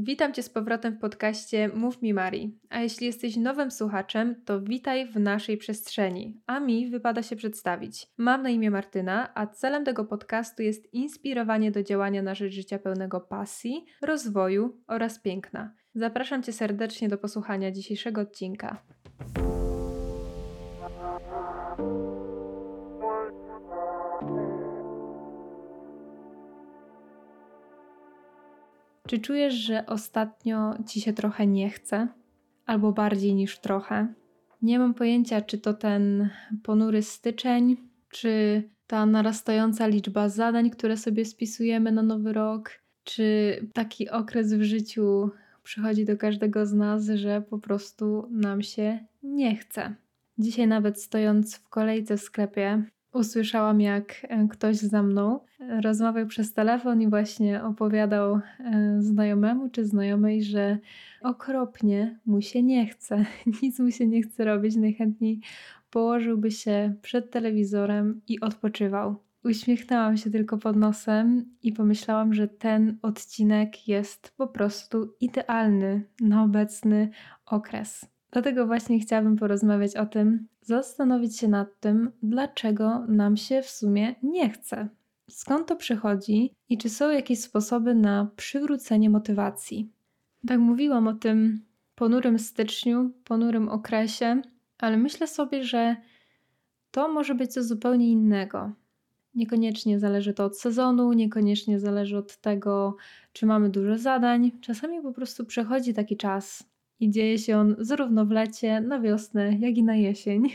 Witam Cię z powrotem w podcaście Mów mi Mari. A jeśli jesteś nowym słuchaczem, to witaj w naszej przestrzeni. A mi wypada się przedstawić. Mam na imię Martyna, a celem tego podcastu jest inspirowanie do działania na rzecz życia pełnego pasji, rozwoju oraz piękna. Zapraszam Cię serdecznie do posłuchania dzisiejszego odcinka. Czy czujesz, że ostatnio ci się trochę nie chce? Albo bardziej niż trochę? Nie mam pojęcia, czy to ten ponury styczeń, czy ta narastająca liczba zadań, które sobie spisujemy na nowy rok, czy taki okres w życiu przychodzi do każdego z nas, że po prostu nam się nie chce. Dzisiaj, nawet stojąc w kolejce w sklepie, usłyszałam, jak e, ktoś za mną e, rozmawiał przez telefon i właśnie opowiadał e, znajomemu czy znajomej, że okropnie mu się nie chce, nic mu się nie chce robić, najchętniej położyłby się przed telewizorem i odpoczywał. Uśmiechnęłam się tylko pod nosem i pomyślałam, że ten odcinek jest po prostu idealny na obecny okres. Dlatego właśnie chciałabym porozmawiać o tym, zastanowić się nad tym, dlaczego nam się w sumie nie chce. Skąd to przychodzi i czy są jakieś sposoby na przywrócenie motywacji? Tak mówiłam o tym ponurym styczniu, ponurym okresie, ale myślę sobie, że to może być coś zupełnie innego. Niekoniecznie zależy to od sezonu, niekoniecznie zależy od tego, czy mamy dużo zadań. Czasami po prostu przechodzi taki czas, i dzieje się on zarówno w lecie, na wiosnę, jak i na jesień.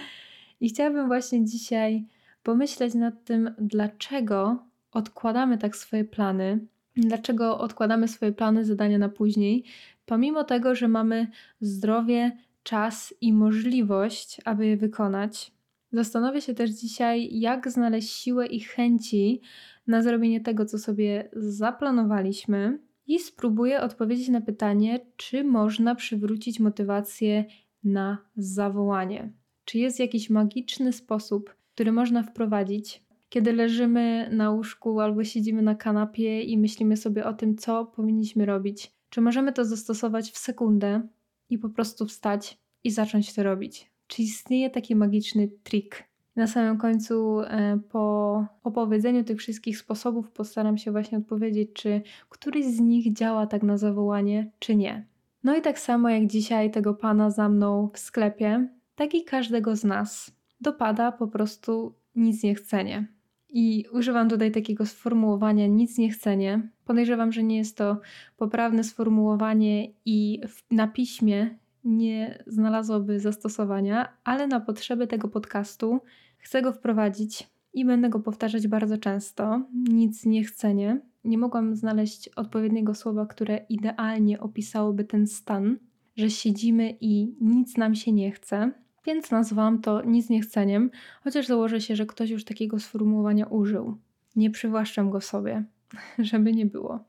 I chciałabym właśnie dzisiaj pomyśleć nad tym, dlaczego odkładamy tak swoje plany, dlaczego odkładamy swoje plany, zadania na później, pomimo tego, że mamy zdrowie, czas i możliwość, aby je wykonać. Zastanowię się też dzisiaj, jak znaleźć siłę i chęci na zrobienie tego, co sobie zaplanowaliśmy, i spróbuję odpowiedzieć na pytanie, czy można przywrócić motywację na zawołanie. Czy jest jakiś magiczny sposób, który można wprowadzić, kiedy leżymy na łóżku albo siedzimy na kanapie i myślimy sobie o tym, co powinniśmy robić? Czy możemy to zastosować w sekundę i po prostu wstać i zacząć to robić? Czy istnieje taki magiczny trik? Na samym końcu, e, po opowiedzeniu tych wszystkich sposobów, postaram się właśnie odpowiedzieć, czy któryś z nich działa tak na zawołanie, czy nie. No i tak samo jak dzisiaj tego pana za mną w sklepie, tak i każdego z nas dopada po prostu nic nie chcenie. I używam tutaj takiego sformułowania nic nie chcenie. Podejrzewam, że nie jest to poprawne sformułowanie i na piśmie nie znalazłoby zastosowania, ale na potrzeby tego podcastu Chcę go wprowadzić i będę go powtarzać bardzo często. Nic nie chcenie. Nie mogłam znaleźć odpowiedniego słowa, które idealnie opisałoby ten stan, że siedzimy i nic nam się nie chce, więc nazwałam to nic niechceniem, chociaż założę się, że ktoś już takiego sformułowania użył. Nie przywłaszczam go sobie, żeby nie było.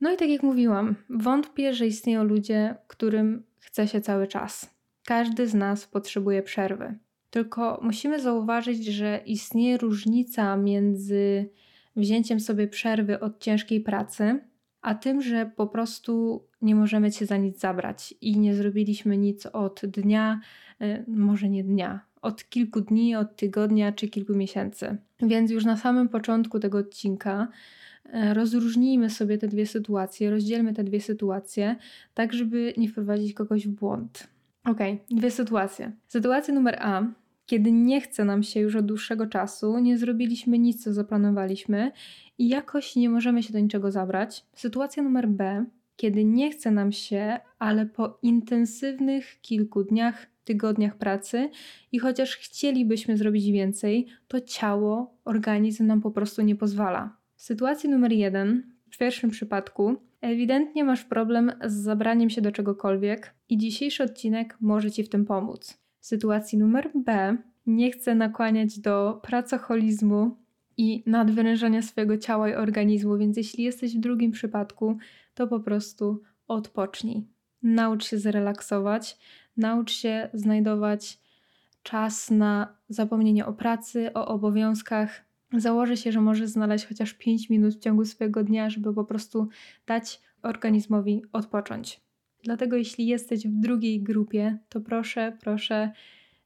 No i tak jak mówiłam, wątpię, że istnieją ludzie, którym chce się cały czas. Każdy z nas potrzebuje przerwy. Tylko musimy zauważyć, że istnieje różnica między wzięciem sobie przerwy od ciężkiej pracy, a tym, że po prostu nie możemy się za nic zabrać i nie zrobiliśmy nic od dnia, y, może nie dnia, od kilku dni, od tygodnia czy kilku miesięcy. Więc już na samym początku tego odcinka y, rozróżnijmy sobie te dwie sytuacje, rozdzielmy te dwie sytuacje, tak żeby nie wprowadzić kogoś w błąd. Ok, dwie sytuacje. Sytuacja numer A, kiedy nie chce nam się już od dłuższego czasu, nie zrobiliśmy nic, co zaplanowaliśmy i jakoś nie możemy się do niczego zabrać. Sytuacja numer B, kiedy nie chce nam się, ale po intensywnych kilku dniach, tygodniach pracy i chociaż chcielibyśmy zrobić więcej, to ciało, organizm nam po prostu nie pozwala. Sytuacja numer jeden, w pierwszym przypadku, ewidentnie masz problem z zabraniem się do czegokolwiek i dzisiejszy odcinek może Ci w tym pomóc. W sytuacji numer B nie chcę nakłaniać do pracoholizmu i nadwyrężania swojego ciała i organizmu, więc jeśli jesteś w drugim przypadku, to po prostu odpocznij. Naucz się zrelaksować, naucz się znajdować czas na zapomnienie o pracy, o obowiązkach założy się, że może znaleźć chociaż 5 minut w ciągu swojego dnia, żeby po prostu dać organizmowi odpocząć. Dlatego jeśli jesteś w drugiej grupie, to proszę, proszę,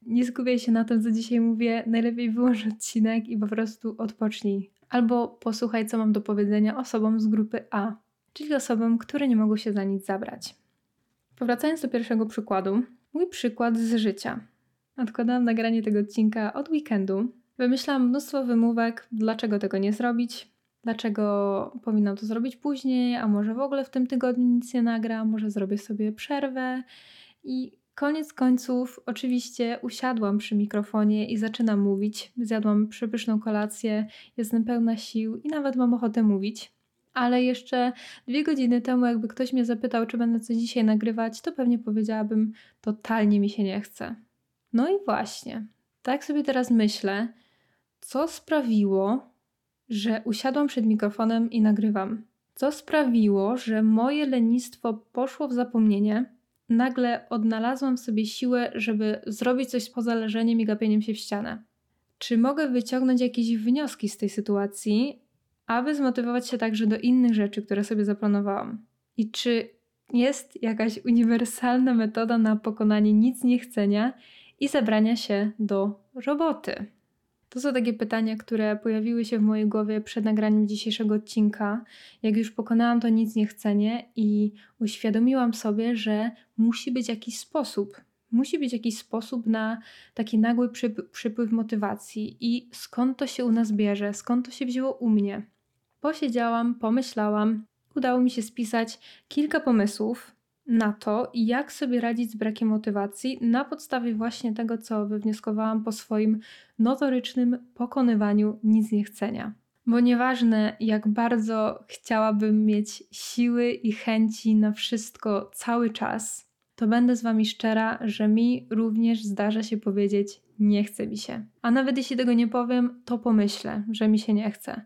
nie skupiaj się na tym, co dzisiaj mówię. Najlepiej wyłącz odcinek i po prostu odpocznij. Albo posłuchaj, co mam do powiedzenia osobom z grupy A, czyli osobom, które nie mogą się za nic zabrać. Powracając do pierwszego przykładu, mój przykład z życia. Odkładałam nagranie tego odcinka od weekendu. Wymyślałam mnóstwo wymówek, dlaczego tego nie zrobić, dlaczego powinnam to zrobić później, a może w ogóle w tym tygodniu nic nie nagram, może zrobię sobie przerwę. I koniec końców, oczywiście, usiadłam przy mikrofonie i zaczynam mówić. Zjadłam przepyszną kolację, jestem pełna sił i nawet mam ochotę mówić. Ale jeszcze dwie godziny temu, jakby ktoś mnie zapytał, czy będę coś dzisiaj nagrywać, to pewnie powiedziałabym, totalnie mi się nie chce. No i właśnie, tak sobie teraz myślę, co sprawiło, że usiadłam przed mikrofonem i nagrywam. Co sprawiło, że moje lenistwo poszło w zapomnienie. Nagle odnalazłam w sobie siłę, żeby zrobić coś poza leżeniem i gapieniem się w ścianę. Czy mogę wyciągnąć jakieś wnioski z tej sytuacji, aby zmotywować się także do innych rzeczy, które sobie zaplanowałam? I czy jest jakaś uniwersalna metoda na pokonanie nic niechcenia i zabrania się do roboty? To są takie pytania, które pojawiły się w mojej głowie przed nagraniem dzisiejszego odcinka. Jak już pokonałam to nic niechcenie i uświadomiłam sobie, że musi być jakiś sposób. Musi być jakiś sposób na taki nagły przypływ motywacji i skąd to się u nas bierze, skąd to się wzięło u mnie. Posiedziałam, pomyślałam, udało mi się spisać kilka pomysłów, na to, jak sobie radzić z brakiem motywacji na podstawie właśnie tego, co wywnioskowałam po swoim notorycznym pokonywaniu nic niechcenia. Bo nieważne, jak bardzo chciałabym mieć siły i chęci na wszystko cały czas, to będę z Wami szczera, że mi również zdarza się powiedzieć: Nie chce mi się. A nawet jeśli tego nie powiem, to pomyślę, że mi się nie chce.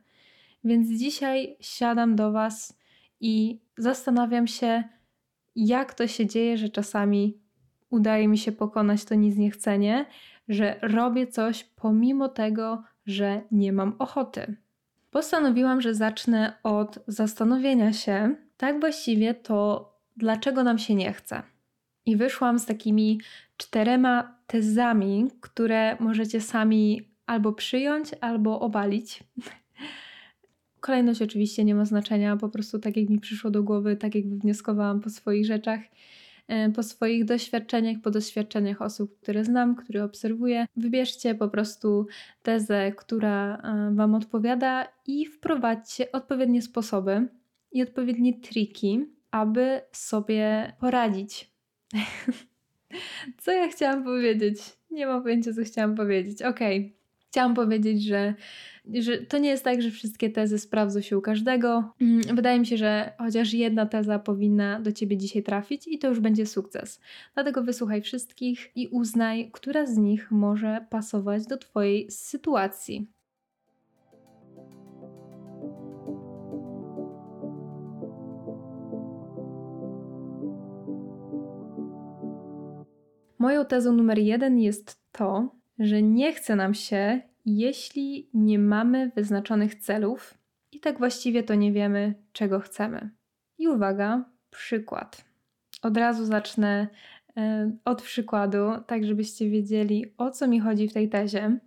Więc dzisiaj siadam do Was i zastanawiam się, jak to się dzieje, że czasami udaje mi się pokonać to nic niechcenie, że robię coś pomimo tego, że nie mam ochoty. Postanowiłam, że zacznę od zastanowienia się, tak właściwie to dlaczego nam się nie chce. I wyszłam z takimi czterema tezami, które możecie sami albo przyjąć, albo obalić. Kolejność oczywiście nie ma znaczenia, po prostu tak jak mi przyszło do głowy, tak jak wywnioskowałam po swoich rzeczach, po swoich doświadczeniach, po doświadczeniach osób, które znam, które obserwuję. Wybierzcie po prostu tezę, która e, Wam odpowiada i wprowadźcie odpowiednie sposoby i odpowiednie triki, aby sobie poradzić. co ja chciałam powiedzieć? Nie mam pojęcia, co chciałam powiedzieć. Okay. Chciałam powiedzieć, że że to nie jest tak, że wszystkie tezy sprawdzą się u każdego. Mm, wydaje mi się, że chociaż jedna teza powinna do ciebie dzisiaj trafić i to już będzie sukces. Dlatego wysłuchaj wszystkich i uznaj, która z nich może pasować do twojej sytuacji. Moją tezą numer jeden jest to, że nie chce nam się jeśli nie mamy wyznaczonych celów i tak właściwie to nie wiemy, czego chcemy. I uwaga, przykład. Od razu zacznę e, od przykładu, tak żebyście wiedzieli, o co mi chodzi w tej tezie.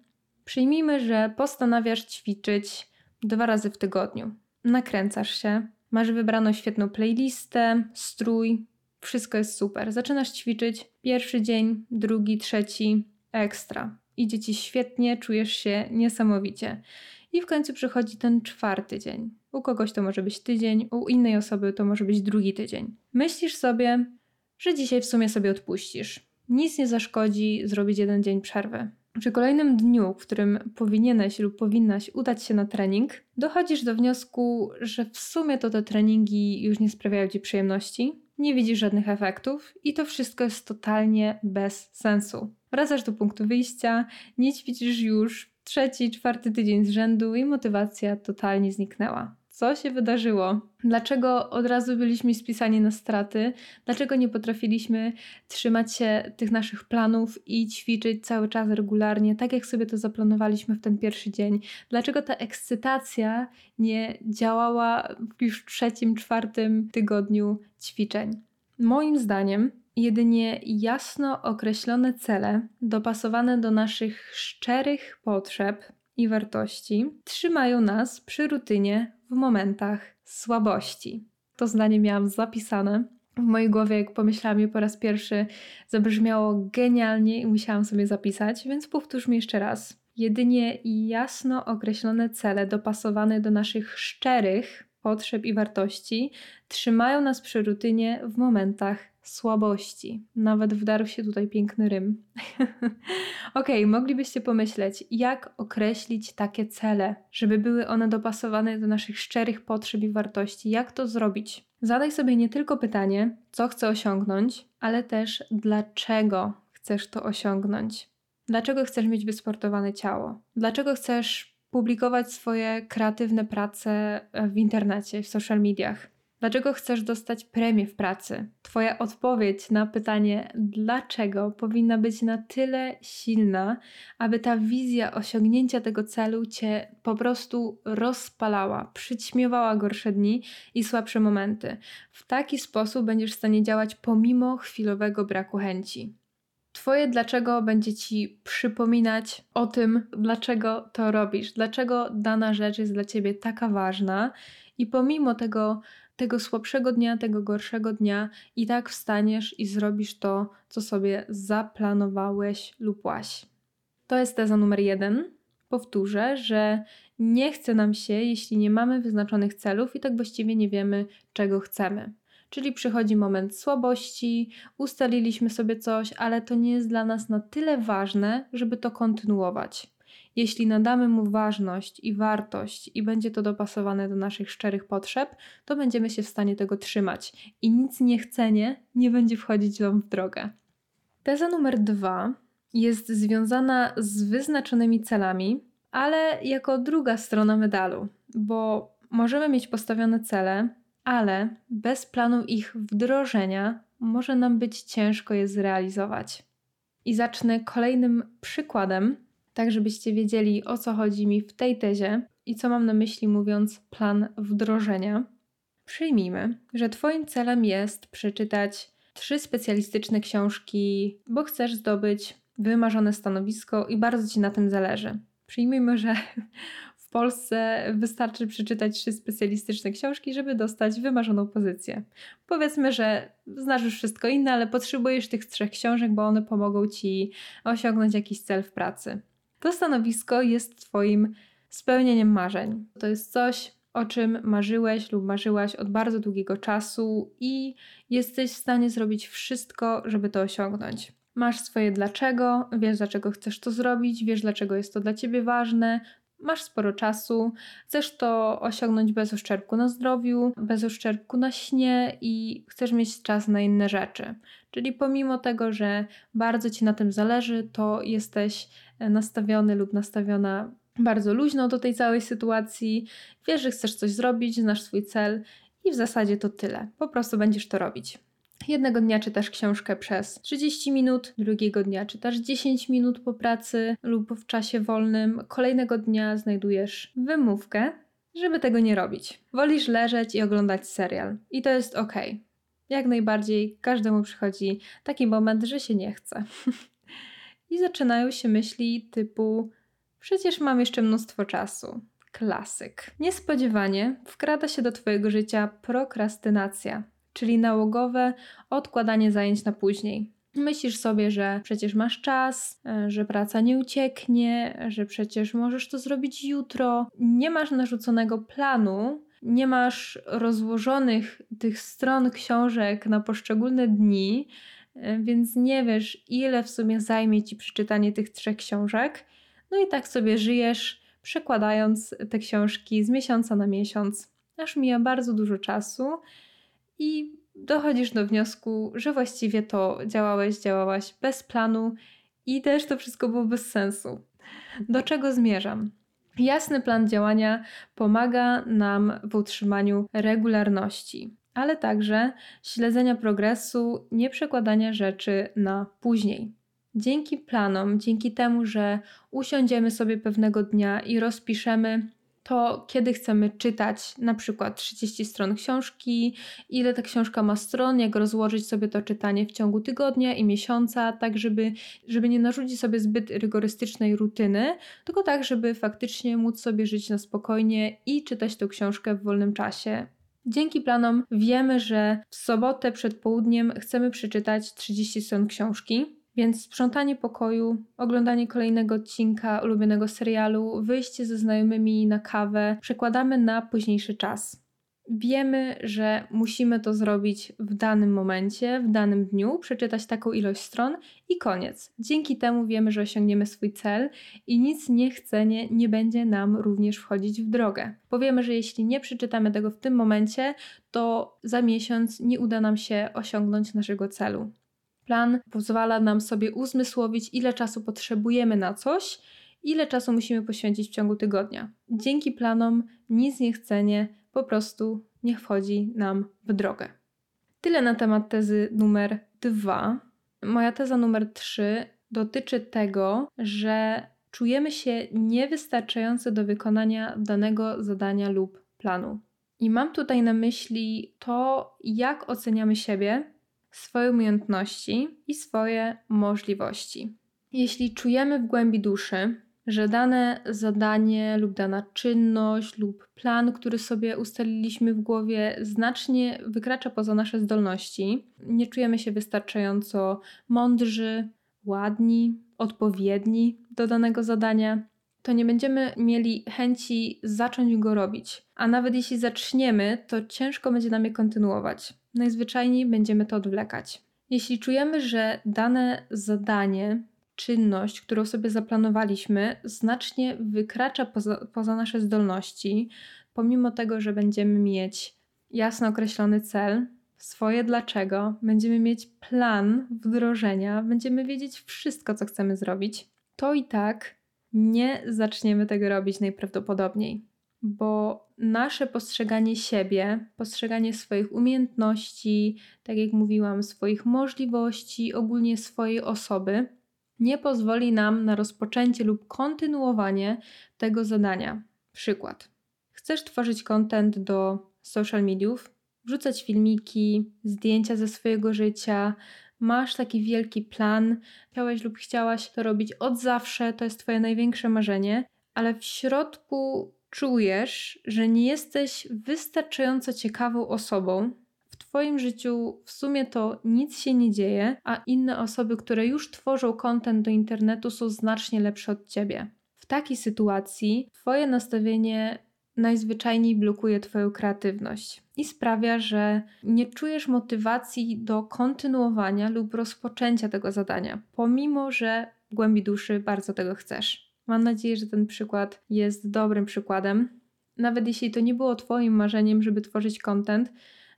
Przyjmijmy, że postanawiasz ćwiczyć dwa razy w tygodniu. Nakręcasz się, masz wybraną świetną playlistę, strój, wszystko jest super. Zaczynasz ćwiczyć pierwszy dzień, drugi, trzeci, ekstra idzie ci świetnie, czujesz się niesamowicie. I w końcu przychodzi ten czwarty dzień. U kogoś to może być tydzień, u innej osoby to może być drugi tydzień. Myślisz sobie, że dzisiaj w sumie sobie odpuścisz. Nic nie zaszkodzi zrobić jeden dzień przerwy. Przy kolejnym dniu, w którym powinieneś lub powinnaś udać się na trening, dochodzisz do wniosku, że w sumie to te treningi już nie sprawiają ci przyjemności, nie widzisz żadnych efektów i to wszystko jest totalnie bez sensu. Wracasz do punktu wyjścia, nie ćwiczysz już trzeci, czwarty tydzień z rzędu i motywacja totalnie zniknęła. Co się wydarzyło? Dlaczego od razu byliśmy spisani na straty? Dlaczego nie potrafiliśmy trzymać się tych naszych planów i ćwiczyć cały czas regularnie, tak jak sobie to zaplanowaliśmy w ten pierwszy dzień? Dlaczego ta ekscytacja nie działała już w trzecim, czwartym tygodniu ćwiczeń? Moim zdaniem, jedynie jasno określone cele, dopasowane do naszych szczerych potrzeb i wartości, trzymają nas przy rutynie w momentach słabości. To zdanie miałam zapisane w mojej głowie, jak pomyślałam je po raz pierwszy, zabrzmiało genialnie i musiałam sobie zapisać, więc powtórzmy jeszcze raz. Jedynie jasno określone cele dopasowane do naszych szczerych potrzeb i wartości trzymają nas przy rutynie w momentach słabości. Nawet wdarł się tutaj piękny rym. ok, moglibyście pomyśleć, jak określić takie cele, żeby były one dopasowane do naszych szczerych potrzeb i wartości. Jak to zrobić? Zadaj sobie nie tylko pytanie, co chcę osiągnąć, ale też dlaczego chcesz to osiągnąć. Dlaczego chcesz mieć wysportowane ciało? Dlaczego chcesz publikować swoje kreatywne prace w internecie, w social mediach? Dlaczego chcesz dostać premię w pracy? Twoja odpowiedź na pytanie dlaczego powinna być na tyle silna, aby ta wizja osiągnięcia tego celu cię po prostu rozpalała, przyćmiowała gorsze dni i słabsze momenty. W taki sposób będziesz w stanie działać pomimo chwilowego braku chęci. Twoje dlaczego będzie ci przypominać o tym, dlaczego to robisz, dlaczego dana rzecz jest dla ciebie taka ważna, i pomimo tego tego słabszego dnia, tego gorszego dnia i tak wstaniesz i zrobisz to, co sobie zaplanowałeś lub łaś. To jest teza numer jeden. Powtórzę, że nie chce nam się, jeśli nie mamy wyznaczonych celów i tak właściwie nie wiemy, czego chcemy. Czyli przychodzi moment słabości, ustaliliśmy sobie coś, ale to nie jest dla nas na tyle ważne, żeby to kontynuować. Jeśli nadamy mu ważność i wartość i będzie to dopasowane do naszych szczerych potrzeb, to będziemy się w stanie tego trzymać i nic niechcenie nie będzie wchodzić nam w drogę. Teza numer dwa jest związana z wyznaczonymi celami, ale jako druga strona medalu, bo możemy mieć postawione cele, ale bez planu ich wdrożenia może nam być ciężko je zrealizować. I zacznę kolejnym przykładem, tak żebyście wiedzieli o co chodzi mi w tej tezie i co mam na myśli mówiąc plan wdrożenia. Przyjmijmy, że Twoim celem jest przeczytać trzy specjalistyczne książki, bo chcesz zdobyć wymarzone stanowisko i bardzo Ci na tym zależy. Przyjmijmy, że w Polsce wystarczy przeczytać trzy specjalistyczne książki, żeby dostać wymarzoną pozycję. Powiedzmy, że znasz już wszystko inne, ale potrzebujesz tych trzech książek, bo one pomogą Ci osiągnąć jakiś cel w pracy. To stanowisko jest Twoim spełnieniem marzeń. To jest coś, o czym marzyłeś lub marzyłaś od bardzo długiego czasu i jesteś w stanie zrobić wszystko, żeby to osiągnąć. Masz swoje dlaczego, wiesz dlaczego chcesz to zrobić, wiesz dlaczego jest to dla ciebie ważne, masz sporo czasu, chcesz to osiągnąć bez uszczerbku na zdrowiu, bez uszczerbku na śnie i chcesz mieć czas na inne rzeczy. Czyli pomimo tego, że bardzo ci na tym zależy, to jesteś nastawiony lub nastawiona bardzo luźno do tej całej sytuacji, wiesz, że chcesz coś zrobić, znasz swój cel i w zasadzie to tyle. Po prostu będziesz to robić. Jednego dnia czytasz książkę przez 30 minut, drugiego dnia czytasz 10 minut po pracy lub w czasie wolnym, kolejnego dnia znajdujesz wymówkę, żeby tego nie robić. Wolisz leżeć i oglądać serial. I to jest ok. Jak najbardziej każdemu przychodzi taki moment, że się nie chce. I zaczynają się myśli typu: Przecież mam jeszcze mnóstwo czasu. Klasyk. Niespodziewanie wkrada się do Twojego życia prokrastynacja, czyli nałogowe odkładanie zajęć na później. Myślisz sobie, że przecież masz czas, e, że praca nie ucieknie, że przecież możesz to zrobić jutro. Nie masz narzuconego planu, nie masz rozłożonych tych stron książek na poszczególne dni, e, więc nie wiesz, ile w sumie zajmie ci przeczytanie tych trzech książek. No i tak sobie żyjesz, przekładając te książki z miesiąca na miesiąc, aż mija bardzo dużo czasu i dochodzisz do wniosku, że właściwie to działałeś, działałaś bez planu i też to wszystko było bez sensu. Do czego zmierzam? Jasny plan działania pomaga nam w utrzymaniu regularności, ale także śledzenia progresu, nie przekładania rzeczy na później. Dzięki planom, dzięki temu, że usiądziemy sobie pewnego dnia i rozpiszemy to, kiedy chcemy czytać na przykład 30 stron książki, ile ta książka ma stron, jak rozłożyć sobie to czytanie w ciągu tygodnia i miesiąca, tak żeby, żeby nie narzucić sobie zbyt rygorystycznej rutyny, tylko tak, żeby faktycznie móc sobie żyć na spokojnie i czytać tę książkę w wolnym czasie. Dzięki planom wiemy, że w sobotę przed południem chcemy przeczytać 30 stron książki, więc sprzątanie pokoju, oglądanie kolejnego odcinka ulubionego serialu, wyjście ze znajomymi na kawę przekładamy na późniejszy czas. Wiemy, że musimy to zrobić w danym momencie, w danym dniu, przeczytać taką ilość stron i koniec. Dzięki temu wiemy, że osiągniemy swój cel i nic niechcenie nie będzie nam również wchodzić w drogę. Powiemy, że jeśli nie przeczytamy tego w tym momencie, to za miesiąc nie uda nam się osiągnąć naszego celu. Plan pozwala nam sobie uzmysłowić, ile czasu potrzebujemy na coś, ile czasu musimy poświęcić w ciągu tygodnia. Dzięki planom nic niechcenie po prostu nie wchodzi nam w drogę. Tyle na temat tezy numer dwa. Moja teza numer trzy dotyczy tego, że czujemy się niewystarczający do wykonania danego zadania lub planu. I mam tutaj na myśli to, jak oceniamy siebie swoje umiejętności i swoje możliwości. Jeśli czujemy w głębi duszy, że dane zadanie lub dana czynność lub plan, który sobie ustaliliśmy w głowie, znacznie wykracza poza nasze zdolności, nie czujemy się wystarczająco mądrzy, ładni, odpowiedni do danego zadania, to nie będziemy mieli chęci zacząć go robić. A nawet jeśli zaczniemy, to ciężko będzie nam je kontynuować najzwyczajniej będziemy to odwlekać. Jeśli czujemy, że dane zadanie, czynność, którą sobie zaplanowaliśmy, znacznie wykracza poza, poza nasze zdolności, pomimo tego, że będziemy mieć jasno określony cel, swoje dlaczego, będziemy mieć plan wdrożenia, będziemy wiedzieć wszystko, co chcemy zrobić, to i tak nie zaczniemy tego robić najprawdopodobniej bo nasze postrzeganie siebie, postrzeganie swoich umiejętności, tak jak mówiłam, swoich możliwości, ogólnie swojej osoby, nie pozwoli nam na rozpoczęcie lub kontynuowanie tego zadania. Przykład. Chcesz tworzyć content do social mediów, wrzucać filmiki, zdjęcia ze swojego życia, masz taki wielki plan, chciałeś lub chciałaś to robić od zawsze, to jest Twoje największe marzenie, ale w środku czujesz, że nie jesteś wystarczająco ciekawą osobą, w Twoim życiu w sumie to nic się nie dzieje, a inne osoby, które już tworzą kontent do internetu, są znacznie lepsze od Ciebie. W takiej sytuacji Twoje nastawienie najzwyczajniej blokuje Twoją kreatywność i sprawia, że nie czujesz motywacji do kontynuowania lub rozpoczęcia tego zadania, pomimo że w głębi duszy bardzo tego chcesz. Mam nadzieję, że ten przykład jest dobrym przykładem. Nawet jeśli to nie było Twoim marzeniem, żeby tworzyć content,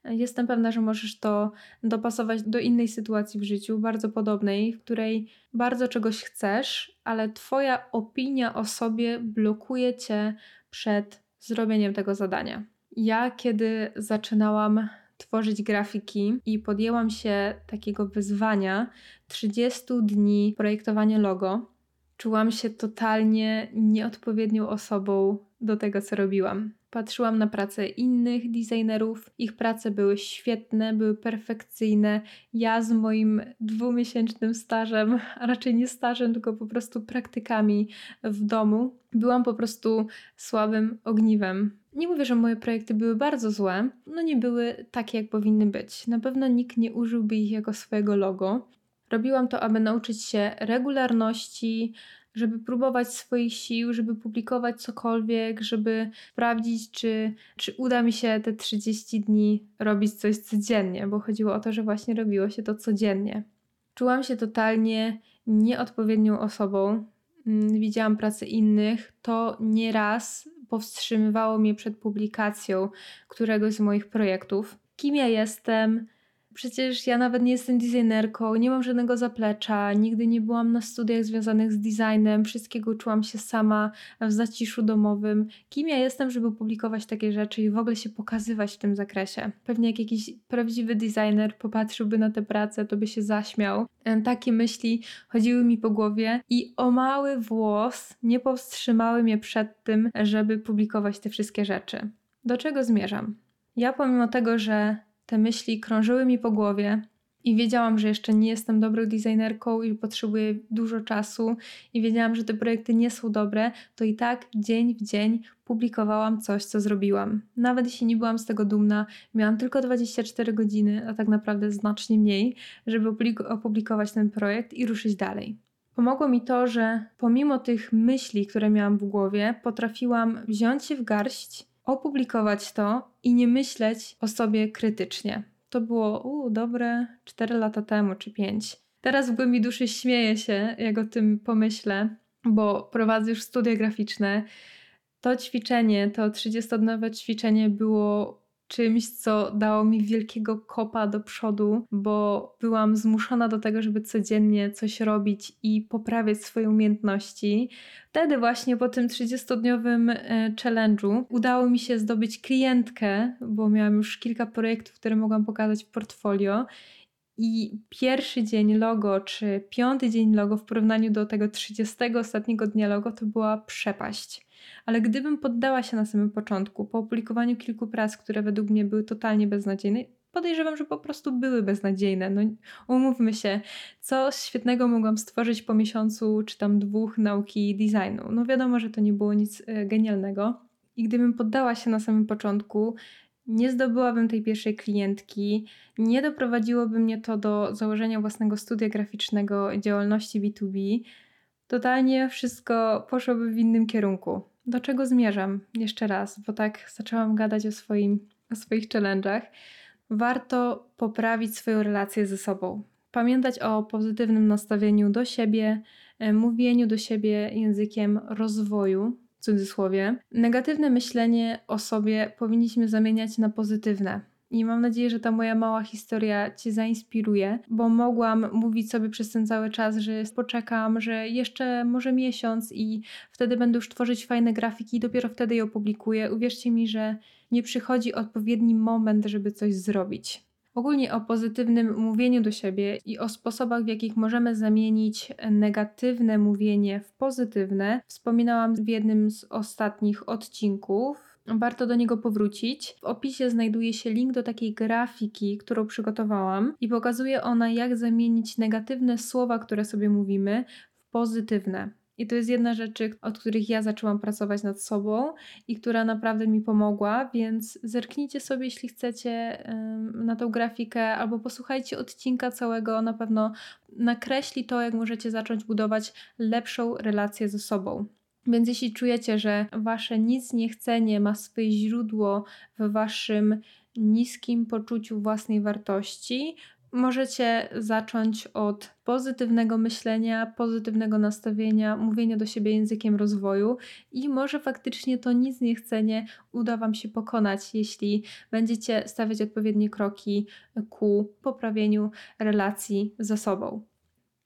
jestem pewna, że możesz to dopasować do innej sytuacji w życiu, bardzo podobnej, w której bardzo czegoś chcesz, ale Twoja opinia o sobie blokuje Cię przed zrobieniem tego zadania. Ja, kiedy zaczynałam tworzyć grafiki i podjęłam się takiego wyzwania 30 dni projektowania logo, czułam się totalnie nieodpowiednią osobą do tego, co robiłam. Patrzyłam na pracę innych designerów, ich prace były świetne, były perfekcyjne. Ja z moim dwumiesięcznym stażem, a raczej nie stażem, tylko po prostu praktykami w domu, byłam po prostu słabym ogniwem. Nie mówię, że moje projekty były bardzo złe, no nie były takie, jak powinny być. Na pewno nikt nie użyłby ich jako swojego logo, Robiłam to, aby nauczyć się regularności, żeby próbować swoich sił, żeby publikować cokolwiek, żeby sprawdzić, czy, czy uda mi się te 30 dni robić coś codziennie, bo chodziło o to, że właśnie robiło się to codziennie. Czułam się totalnie nieodpowiednią osobą. Mm, widziałam pracę innych, to nieraz powstrzymywało mnie przed publikacją któregoś z moich projektów. Kim ja jestem, Przecież ja nawet nie jestem designerką, nie mam żadnego zaplecza, nigdy nie byłam na studiach związanych z designem, wszystkiego uczyłam się sama w zaciszu domowym. Kim ja jestem, żeby publikować takie rzeczy i w ogóle się pokazywać w tym zakresie? Pewnie jak jakiś prawdziwy designer popatrzyłby na tę pracę, to by się zaśmiał. Takie myśli chodziły mi po głowie i o mały włos nie powstrzymały mnie przed tym, żeby publikować te wszystkie rzeczy. Do czego zmierzam? Ja pomimo tego, że te myśli krążyły mi po głowie i wiedziałam, że jeszcze nie jestem dobrą designerką i potrzebuję dużo czasu i wiedziałam, że te projekty nie są dobre, to i tak dzień w dzień publikowałam coś, co zrobiłam. Nawet jeśli nie byłam z tego dumna, miałam tylko 24 godziny, a tak naprawdę znacznie mniej, żeby opublikować ten projekt i ruszyć dalej. Pomogło mi to, że pomimo tych myśli, które miałam w głowie, potrafiłam wziąć się w garść opublikować to i nie myśleć o sobie krytycznie. To było u, dobre 4 lata temu czy 5. Teraz w głębi duszy śmieję się, jak o tym pomyślę, bo prowadzę już studia graficzne. To ćwiczenie, to 30-dniowe ćwiczenie było czymś, co dało mi wielkiego kopa do przodu, bo byłam zmuszona do tego, żeby codziennie coś robić i poprawiać swoje umiejętności. Wtedy właśnie po tym 30-dniowym e, challenge'u udało mi się zdobyć klientkę, bo miałam już kilka projektów, które mogłam pokazać w portfolio. I pierwszy dzień logo, czy piąty dzień logo w porównaniu do tego 30 ostatniego dnia logo, to była przepaść ale gdybym poddała się na samym początku, po opublikowaniu kilku prac, które według mnie były totalnie beznadziejne, podejrzewam, że po prostu były beznadziejne. No, umówmy się, co świetnego mogłam stworzyć po miesiącu czy tam dwóch nauki designu. No wiadomo, że to nie było nic e, genialnego. I gdybym poddała się na samym początku, nie zdobyłabym tej pierwszej klientki, nie doprowadziłoby mnie to do założenia własnego studia graficznego, działalności B2B. Totalnie wszystko poszłoby w innym kierunku. Do czego zmierzam? Jeszcze raz, bo tak zaczęłam gadać o, swoim, o swoich challenge'ach. Warto poprawić swoją relację ze sobą. Pamiętać o pozytywnym nastawieniu do siebie, e, mówieniu do siebie językiem rozwoju, w cudzysłowie. Negatywne myślenie o sobie powinniśmy zamieniać na pozytywne. I mam nadzieję, że ta moja mała historia Cię zainspiruje, bo mogłam mówić sobie przez ten cały czas, że poczekam, że jeszcze może miesiąc i wtedy będę już tworzyć fajne grafiki i dopiero wtedy je opublikuję. Uwierzcie mi, że nie przychodzi odpowiedni moment, żeby coś zrobić. Ogólnie o pozytywnym mówieniu do siebie i o sposobach, w jakich możemy zamienić negatywne mówienie w pozytywne, wspominałam w jednym z ostatnich odcinków warto do niego powrócić. W opisie znajduje się link do takiej grafiki, którą przygotowałam i pokazuje ona, jak zamienić negatywne słowa, które sobie mówimy, w pozytywne. I to jest jedna rzeczy, od których ja zaczęłam pracować nad sobą i która naprawdę mi pomogła, więc zerknijcie sobie, jeśli chcecie, na tą grafikę, albo posłuchajcie odcinka całego. Na pewno nakreśli to, jak możecie zacząć budować lepszą relację ze sobą. Więc jeśli czujecie, że wasze nic nie chcenie ma swoje źródło w waszym niskim poczuciu własnej wartości, możecie zacząć od pozytywnego myślenia, pozytywnego nastawienia, mówienia do siebie językiem rozwoju i może faktycznie to nic nie chcenie uda Wam się pokonać, jeśli będziecie stawiać odpowiednie kroki ku poprawieniu relacji ze sobą.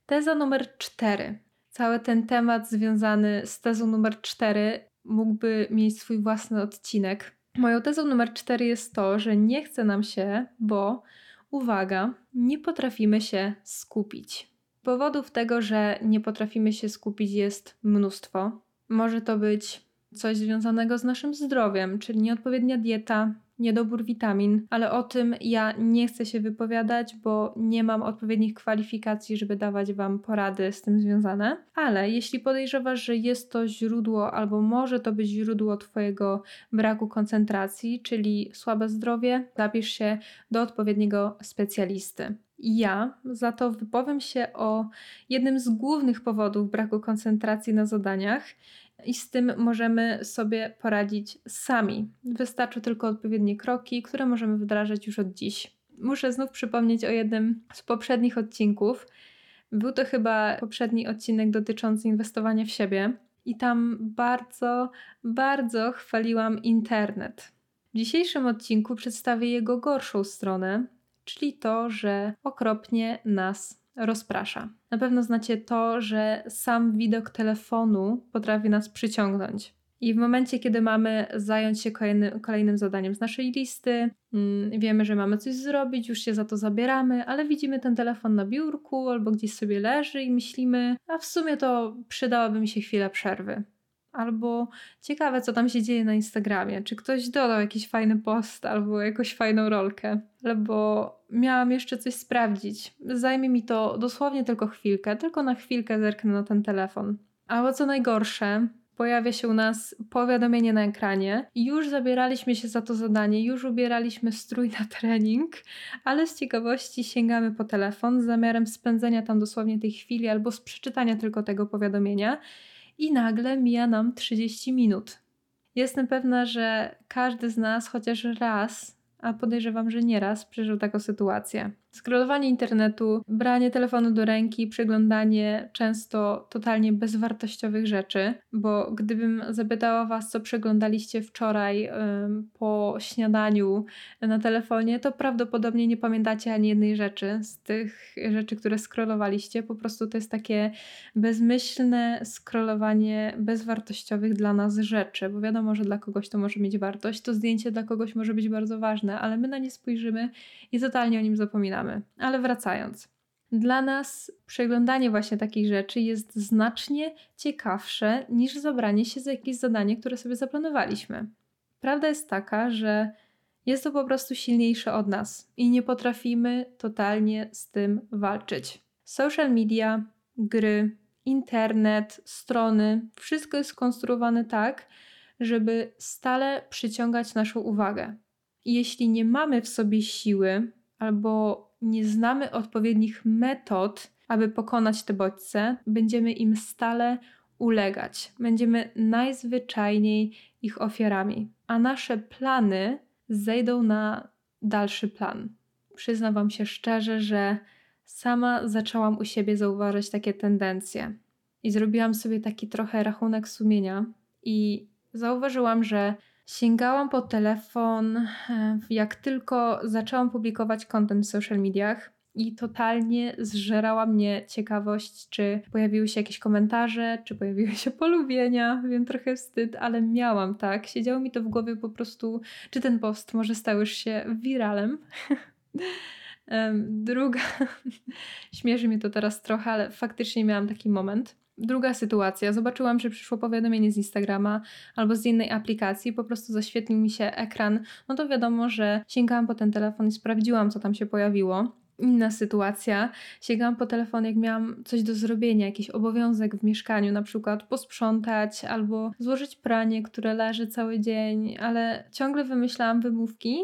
Teza numer 4 cały ten temat związany z tezą numer 4 mógłby mieć swój własny odcinek. Moją tezą numer 4 jest to, że nie chce nam się, bo uwaga, nie potrafimy się skupić. Powodów tego, że nie potrafimy się skupić jest mnóstwo. Może to być coś związanego z naszym zdrowiem, czyli nieodpowiednia dieta, niedobór witamin, ale o tym ja nie chcę się wypowiadać, bo nie mam odpowiednich kwalifikacji, żeby dawać Wam porady z tym związane. Ale jeśli podejrzewasz, że jest to źródło, albo może to być źródło Twojego braku koncentracji, czyli słabe zdrowie, zapisz się do odpowiedniego specjalisty. Ja za to wypowiem się o jednym z głównych powodów braku koncentracji na zadaniach i z tym możemy sobie poradzić sami. Wystarczy tylko odpowiednie kroki, które możemy wdrażać już od dziś. Muszę znów przypomnieć o jednym z poprzednich odcinków. Był to chyba poprzedni odcinek dotyczący inwestowania w siebie, i tam bardzo, bardzo chwaliłam internet. W dzisiejszym odcinku przedstawię jego gorszą stronę, czyli to, że okropnie nas rozprasza. Na pewno znacie to, że sam widok telefonu potrafi nas przyciągnąć. I w momencie, kiedy mamy zająć się kolejny, kolejnym zadaniem z naszej listy, mm, wiemy, że mamy coś zrobić, już się za to zabieramy, ale widzimy ten telefon na biurku albo gdzieś sobie leży i myślimy, a w sumie to przydałaby mi się chwila przerwy. Albo ciekawe, co tam się dzieje na Instagramie. Czy ktoś dodał jakiś fajny post albo jakąś fajną rolkę. Albo miałam jeszcze coś sprawdzić. Zajmie mi to dosłownie tylko chwilkę, tylko na chwilkę zerknę na ten telefon. Albo co najgorsze, pojawia się u nas powiadomienie na ekranie. Już zabieraliśmy się za to zadanie, już ubieraliśmy strój na trening, ale z ciekawości sięgamy po telefon z zamiarem spędzenia tam dosłownie tej chwili albo z przeczytania tylko tego powiadomienia i nagle mija nam 30 minut. Jestem pewna, że każdy z nas chociaż raz, a podejrzewam, że nieraz przeżył taką sytuację. Scrollowanie internetu, branie telefonu do ręki, przeglądanie często totalnie bezwartościowych rzeczy, bo gdybym zapytała Was, co przeglądaliście wczoraj po śniadaniu na telefonie, to prawdopodobnie nie pamiętacie ani jednej rzeczy z tych rzeczy, które scrollowaliście. Po prostu to jest takie bezmyślne scrollowanie bezwartościowych dla nas rzeczy, bo wiadomo, że dla kogoś to może mieć wartość, to zdjęcie dla kogoś może być bardzo ważne, ale my na nie spojrzymy i totalnie o nim zapominamy. Ale wracając. Dla nas przeglądanie właśnie takich rzeczy jest znacznie ciekawsze niż zabranie się za jakieś zadanie, które sobie zaplanowaliśmy. Prawda jest taka, że jest to po prostu silniejsze od nas i nie potrafimy totalnie z tym walczyć. Social media, gry, internet, strony wszystko jest skonstruowane tak, żeby stale przyciągać naszą uwagę. I jeśli nie mamy w sobie siły albo nie znamy odpowiednich metod, aby pokonać te bodźce, będziemy im stale ulegać. Będziemy najzwyczajniej ich ofiarami, a nasze plany zejdą na dalszy plan. Przyznam Wam się szczerze, że sama zaczęłam u siebie zauważać takie tendencje i zrobiłam sobie taki trochę rachunek sumienia i zauważyłam, że Sięgałam po telefon, e, jak tylko zaczęłam publikować content w social mediach i totalnie zżerała mnie ciekawość, czy pojawiły się jakieś komentarze, czy pojawiły się polubienia. Wiem, trochę wstyd, ale miałam tak. Siedziało mi to w głowie po prostu, czy ten post może stał już się wiralem. Druga, śmieszy mnie to teraz trochę, ale faktycznie miałam taki moment. Druga sytuacja. Zobaczyłam, że przyszło powiadomienie z Instagrama albo z innej aplikacji, po prostu zaświetlił mi się ekran. No to wiadomo, że sięgałam po ten telefon i sprawdziłam, co tam się pojawiło inna sytuacja. Sięgałam po telefon, jak miałam coś do zrobienia, jakiś obowiązek w mieszkaniu, na przykład posprzątać albo złożyć pranie, które leży cały dzień, ale ciągle wymyślałam wymówki,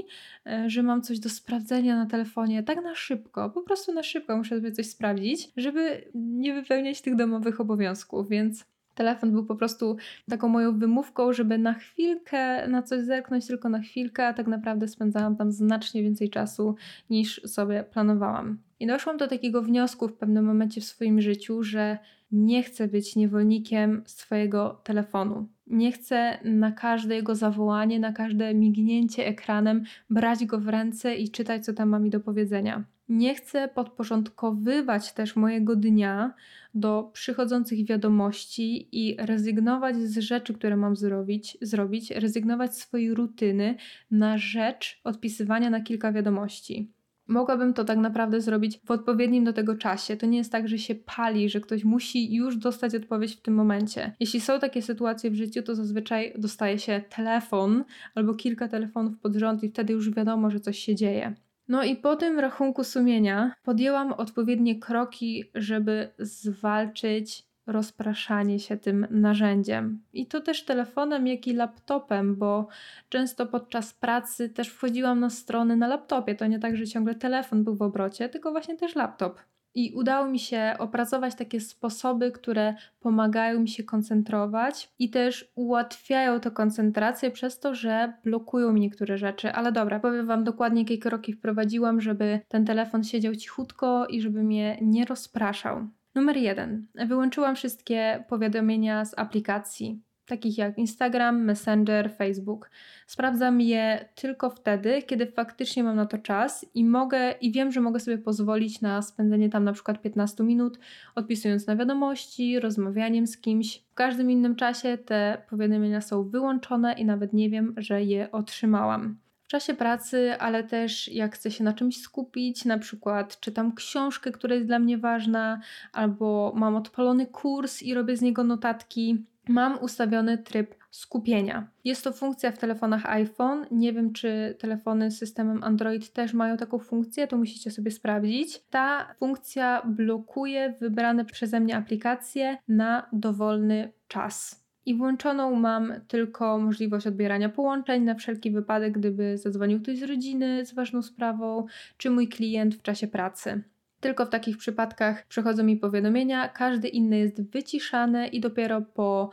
e, że mam coś do sprawdzenia na telefonie, tak na szybko, po prostu na szybko muszę sobie coś sprawdzić, żeby nie wypełniać tych domowych obowiązków, więc Telefon był po prostu taką moją wymówką, żeby na chwilkę na coś zerknąć, tylko na chwilkę, a tak naprawdę spędzałam tam znacznie więcej czasu niż sobie planowałam. I doszłam do takiego wniosku w pewnym momencie w swoim życiu, że nie chcę być niewolnikiem swojego telefonu. Nie chcę na każde jego zawołanie, na każde mignięcie ekranem brać go w ręce i czytać, co tam ma mi do powiedzenia. Nie chcę podporządkowywać też mojego dnia do przychodzących wiadomości i rezygnować z rzeczy, które mam zrobić, zrobić, rezygnować z swojej rutyny na rzecz odpisywania na kilka wiadomości. Mogłabym to tak naprawdę zrobić w odpowiednim do tego czasie. To nie jest tak, że się pali, że ktoś musi już dostać odpowiedź w tym momencie. Jeśli są takie sytuacje w życiu, to zazwyczaj dostaje się telefon albo kilka telefonów pod rząd i wtedy już wiadomo, że coś się dzieje. No i po tym rachunku sumienia podjęłam odpowiednie kroki, żeby zwalczyć rozpraszanie się tym narzędziem. I to też telefonem, jak i laptopem, bo często podczas pracy też wchodziłam na strony na laptopie. To nie tak, że ciągle telefon był w obrocie, tylko właśnie też laptop. I udało mi się opracować takie sposoby, które pomagają mi się koncentrować i też ułatwiają tę koncentrację przez to, że blokują mi niektóre rzeczy. Ale dobra, powiem Wam dokładnie, jakie kroki wprowadziłam, żeby ten telefon siedział cichutko i żeby mnie nie rozpraszał. Numer jeden. Wyłączyłam wszystkie powiadomienia z aplikacji takich jak Instagram, Messenger, Facebook. Sprawdzam je tylko wtedy, kiedy faktycznie mam na to czas i mogę i wiem, że mogę sobie pozwolić na spędzenie tam na przykład 15 minut, odpisując na wiadomości, rozmawianiem z kimś. W każdym innym czasie te powiadomienia są wyłączone i nawet nie wiem, że je otrzymałam czasie pracy, ale też jak chcę się na czymś skupić, na przykład czytam książkę, która jest dla mnie ważna, albo mam odpalony kurs i robię z niego notatki, mam ustawiony tryb skupienia. Jest to funkcja w telefonach iPhone. Nie wiem, czy telefony z systemem Android też mają taką funkcję, to musicie sobie sprawdzić. Ta funkcja blokuje wybrane przeze mnie aplikacje na dowolny czas. I włączoną mam tylko możliwość odbierania połączeń na wszelki wypadek, gdyby zadzwonił ktoś z rodziny z ważną sprawą, czy mój klient w czasie pracy. Tylko w takich przypadkach przychodzą mi powiadomienia, każdy inny jest wyciszany i dopiero po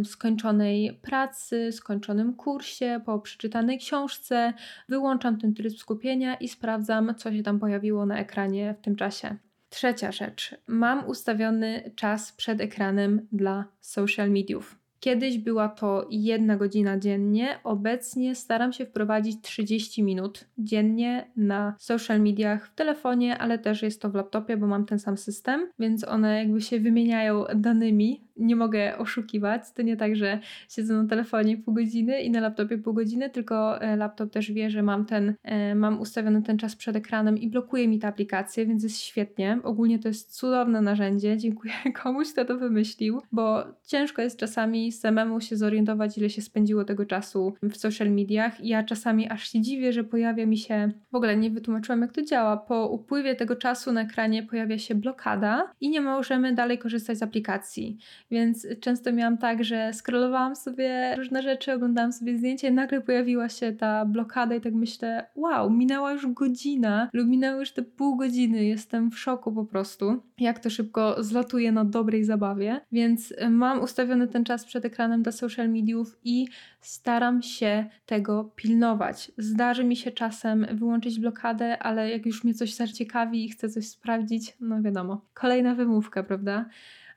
y, skończonej pracy, skończonym kursie, po przeczytanej książce wyłączam ten tryb skupienia i sprawdzam, co się tam pojawiło na ekranie w tym czasie. Trzecia rzecz. Mam ustawiony czas przed ekranem dla social mediów. Kiedyś była to jedna godzina dziennie, obecnie staram się wprowadzić 30 minut dziennie na social mediach w telefonie, ale też jest to w laptopie, bo mam ten sam system, więc one jakby się wymieniają danymi nie mogę oszukiwać. To nie tak, że siedzę na telefonie pół godziny i na laptopie pół godziny, tylko e, laptop też wie, że mam ten, e, mam ustawiony ten czas przed ekranem i blokuje mi tę aplikację, więc jest świetnie. Ogólnie to jest cudowne narzędzie. Dziękuję komuś, kto to wymyślił, bo ciężko jest czasami samemu się zorientować, ile się spędziło tego czasu w social mediach. Ja czasami aż się dziwię, że pojawia mi się, w ogóle nie wytłumaczyłam, jak to działa. Po upływie tego czasu na ekranie pojawia się blokada i nie możemy dalej korzystać z aplikacji. Więc często miałam tak, że scrollowałam sobie różne rzeczy, oglądałam sobie zdjęcia i nagle pojawiła się ta blokada i tak myślę, wow, minęła już godzina lub minęły już te pół godziny. Jestem w szoku po prostu, jak to szybko zlatuje na dobrej zabawie. Więc mam ustawiony ten czas przed ekranem dla social mediów i staram się tego pilnować. Zdarzy mi się czasem wyłączyć blokadę, ale jak już mnie coś zaciekawi i chcę coś sprawdzić, no wiadomo, kolejna wymówka, prawda?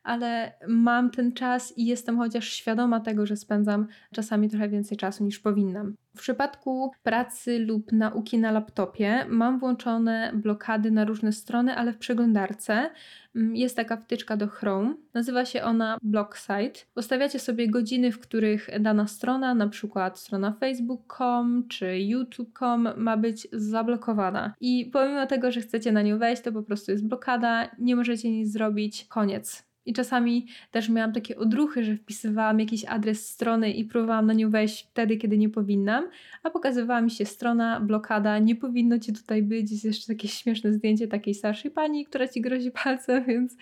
Ale mam ten czas i jestem chociaż świadoma tego, że spędzam czasami trochę więcej czasu niż powinnam. W przypadku pracy lub nauki na laptopie mam włączone blokady na różne strony, ale w przeglądarce mm, jest taka wtyczka do Chrome. Nazywa się ona Block Site. Ustawiacie sobie godziny, w których dana strona, na przykład strona facebook.com czy youtube.com ma być zablokowana. I pomimo tego, że chcecie na nią wejść, to po prostu jest blokada, nie możecie nic zrobić, koniec i czasami też miałam takie odruchy, że wpisywałam jakiś adres strony i próbowałam na nią wejść wtedy, kiedy nie powinnam, a pokazywała mi się strona, blokada, nie powinno ci tutaj być. Jest jeszcze takie śmieszne zdjęcie takiej starszej pani, która ci grozi palcem, więc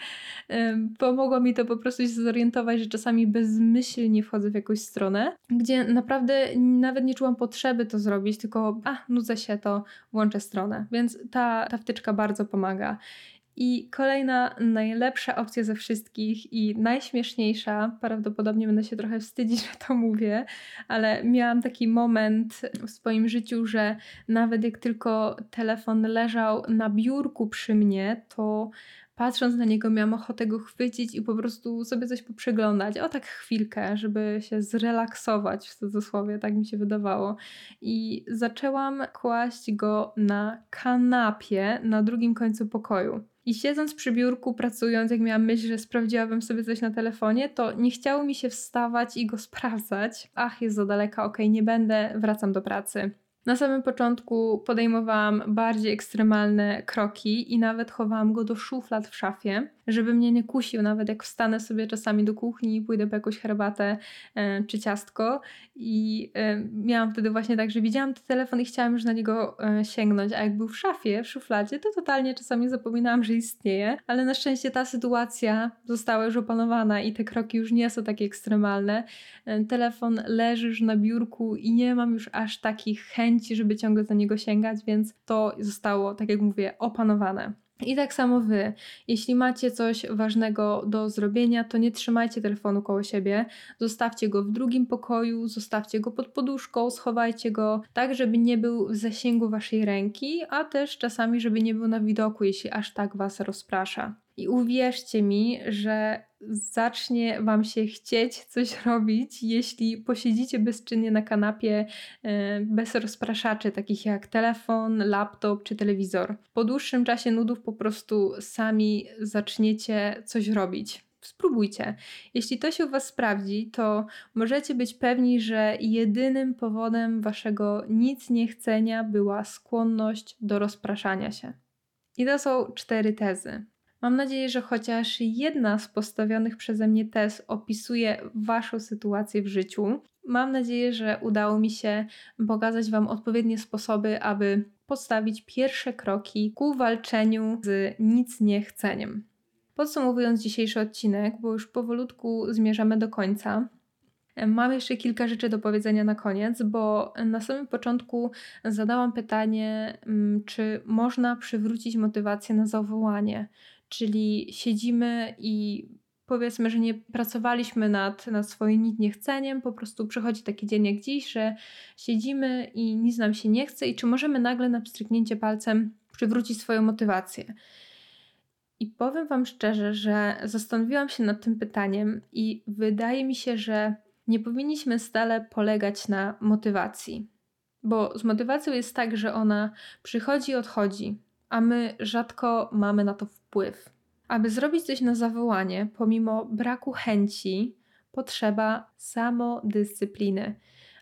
pomogło mi to po prostu się zorientować, że czasami bezmyślnie wchodzę w jakąś stronę, gdzie naprawdę nawet nie czułam potrzeby to zrobić, tylko a, nudzę się, to włączę stronę. Więc ta, ta wtyczka bardzo pomaga. I kolejna najlepsza opcja ze wszystkich i najśmieszniejsza, prawdopodobnie będę się trochę wstydzić, że to mówię, ale miałam taki moment w swoim życiu, że nawet jak tylko telefon leżał na biurku przy mnie, to patrząc na niego miałam ochotę go chwycić i po prostu sobie coś poprzeglądać. O tak chwilkę, żeby się zrelaksować w cudzysłowie, tak mi się wydawało. I zaczęłam kłaść go na kanapie na drugim końcu pokoju. I siedząc przy biurku, pracując, jak miałam myśl, że sprawdziłabym sobie coś na telefonie, to nie chciało mi się wstawać i go sprawdzać. Ach, jest za daleka, okej, okay, nie będę, wracam do pracy. Na samym początku podejmowałam bardziej ekstremalne kroki i nawet chowałam go do szuflad w szafie, żeby mnie nie kusił, nawet jak wstanę sobie czasami do kuchni i pójdę po jakąś herbatę e, czy ciastko. I e, miałam wtedy właśnie tak, że widziałam ten telefon i chciałam już na niego e, sięgnąć, a jak był w szafie, w szufladzie, to totalnie czasami zapominałam, że istnieje. Ale na szczęście ta sytuacja została już opanowana i te kroki już nie są takie ekstremalne. E, telefon leży już na biurku i nie mam już aż takich chęci, żeby ciągle za niego sięgać, więc to zostało, tak jak mówię, opanowane. I tak samo wy, jeśli macie coś ważnego do zrobienia, to nie trzymajcie telefonu koło siebie, zostawcie go w drugim pokoju, zostawcie go pod poduszką, schowajcie go tak, żeby nie był w zasięgu waszej ręki, a też czasami, żeby nie był na widoku, jeśli aż tak was rozprasza. I uwierzcie mi, że zacznie Wam się chcieć coś robić, jeśli posiedzicie bezczynnie na kanapie e, bez rozpraszaczy, takich jak telefon, laptop czy telewizor. Po dłuższym czasie nudów po prostu sami zaczniecie coś robić. Spróbujcie. Jeśli to się u Was sprawdzi, to możecie być pewni, że jedynym powodem Waszego nic niechcenia była skłonność do rozpraszania się. I to są cztery tezy. Mam nadzieję, że chociaż jedna z postawionych przeze mnie tez opisuje Waszą sytuację w życiu. Mam nadzieję, że udało mi się pokazać Wam odpowiednie sposoby, aby postawić pierwsze kroki ku walczeniu z nic niechceniem. Podsumowując dzisiejszy odcinek, bo już powolutku zmierzamy do końca, Mam jeszcze kilka rzeczy do powiedzenia na koniec, bo na samym początku zadałam pytanie, mm, czy można przywrócić motywację na zawołanie, czyli siedzimy i powiedzmy, że nie pracowaliśmy nad, nad swoim niechceniem, po prostu przychodzi taki dzień jak dziś, że siedzimy i nic nam się nie chce i czy możemy nagle na pstryknięcie palcem przywrócić swoją motywację. I powiem Wam szczerze, że zastanowiłam się nad tym pytaniem i wydaje mi się, że nie powinniśmy stale polegać na motywacji. Bo z motywacją jest tak, że ona przychodzi i odchodzi, a my rzadko mamy na to wpływ. Aby zrobić coś na zawołanie, pomimo braku chęci, potrzeba samodyscypliny.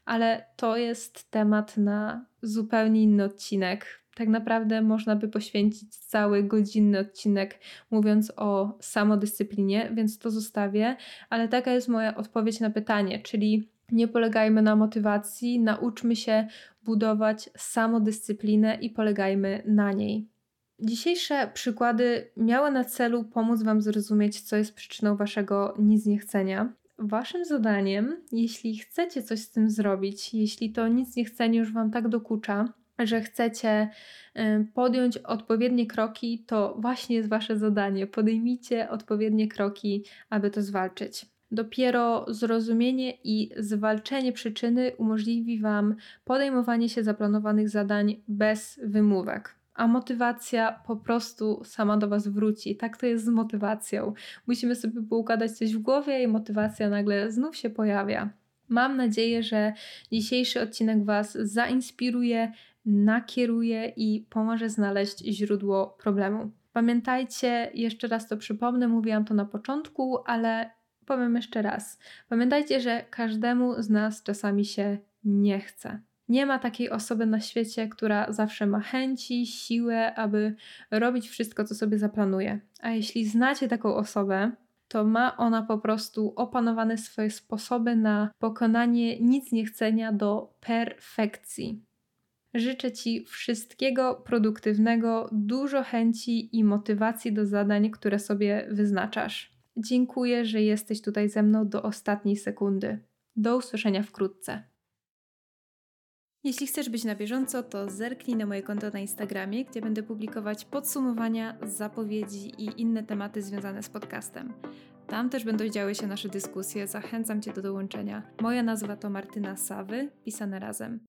Ale to jest temat na zupełnie inny odcinek. Tak naprawdę można by poświęcić cały godzinny odcinek mówiąc o samodyscyplinie, więc to zostawię, ale taka jest moja odpowiedź na pytanie, czyli nie polegajmy na motywacji, nauczmy się budować samodyscyplinę i polegajmy na niej. Dzisiejsze przykłady miały na celu pomóc Wam zrozumieć, co jest przyczyną Waszego nic niechcenia. Waszym zadaniem, jeśli chcecie coś z tym zrobić, jeśli to nic niechcenie już Wam tak dokucza, że chcecie podjąć odpowiednie kroki, to właśnie jest Wasze zadanie. Podejmijcie odpowiednie kroki, aby to zwalczyć. Dopiero zrozumienie i zwalczenie przyczyny umożliwi Wam podejmowanie się zaplanowanych zadań bez wymówek a motywacja po prostu sama do Was wróci. Tak to jest z motywacją. Musimy sobie poukładać coś w głowie i motywacja nagle znów się pojawia. Mam nadzieję, że dzisiejszy odcinek Was zainspiruje, nakieruje i pomoże znaleźć źródło problemu. Pamiętajcie, jeszcze raz to przypomnę, mówiłam to na początku, ale powiem jeszcze raz. Pamiętajcie, że każdemu z nas czasami się nie chce. Nie ma takiej osoby na świecie, która zawsze ma chęci, siłę, aby robić wszystko, co sobie zaplanuje. A jeśli znacie taką osobę, to ma ona po prostu opanowane swoje sposoby na pokonanie nic niechcenia do perfekcji. Życzę Ci wszystkiego produktywnego, dużo chęci i motywacji do zadań, które sobie wyznaczasz. Dziękuję, że jesteś tutaj ze mną do ostatniej sekundy. Do usłyszenia wkrótce. Jeśli chcesz być na bieżąco, to zerknij na moje konto na Instagramie, gdzie będę publikować podsumowania, zapowiedzi i inne tematy związane z podcastem. Tam też będą działy się nasze dyskusje, zachęcam Cię do dołączenia. Moja nazwa to Martyna Sawy, pisane razem.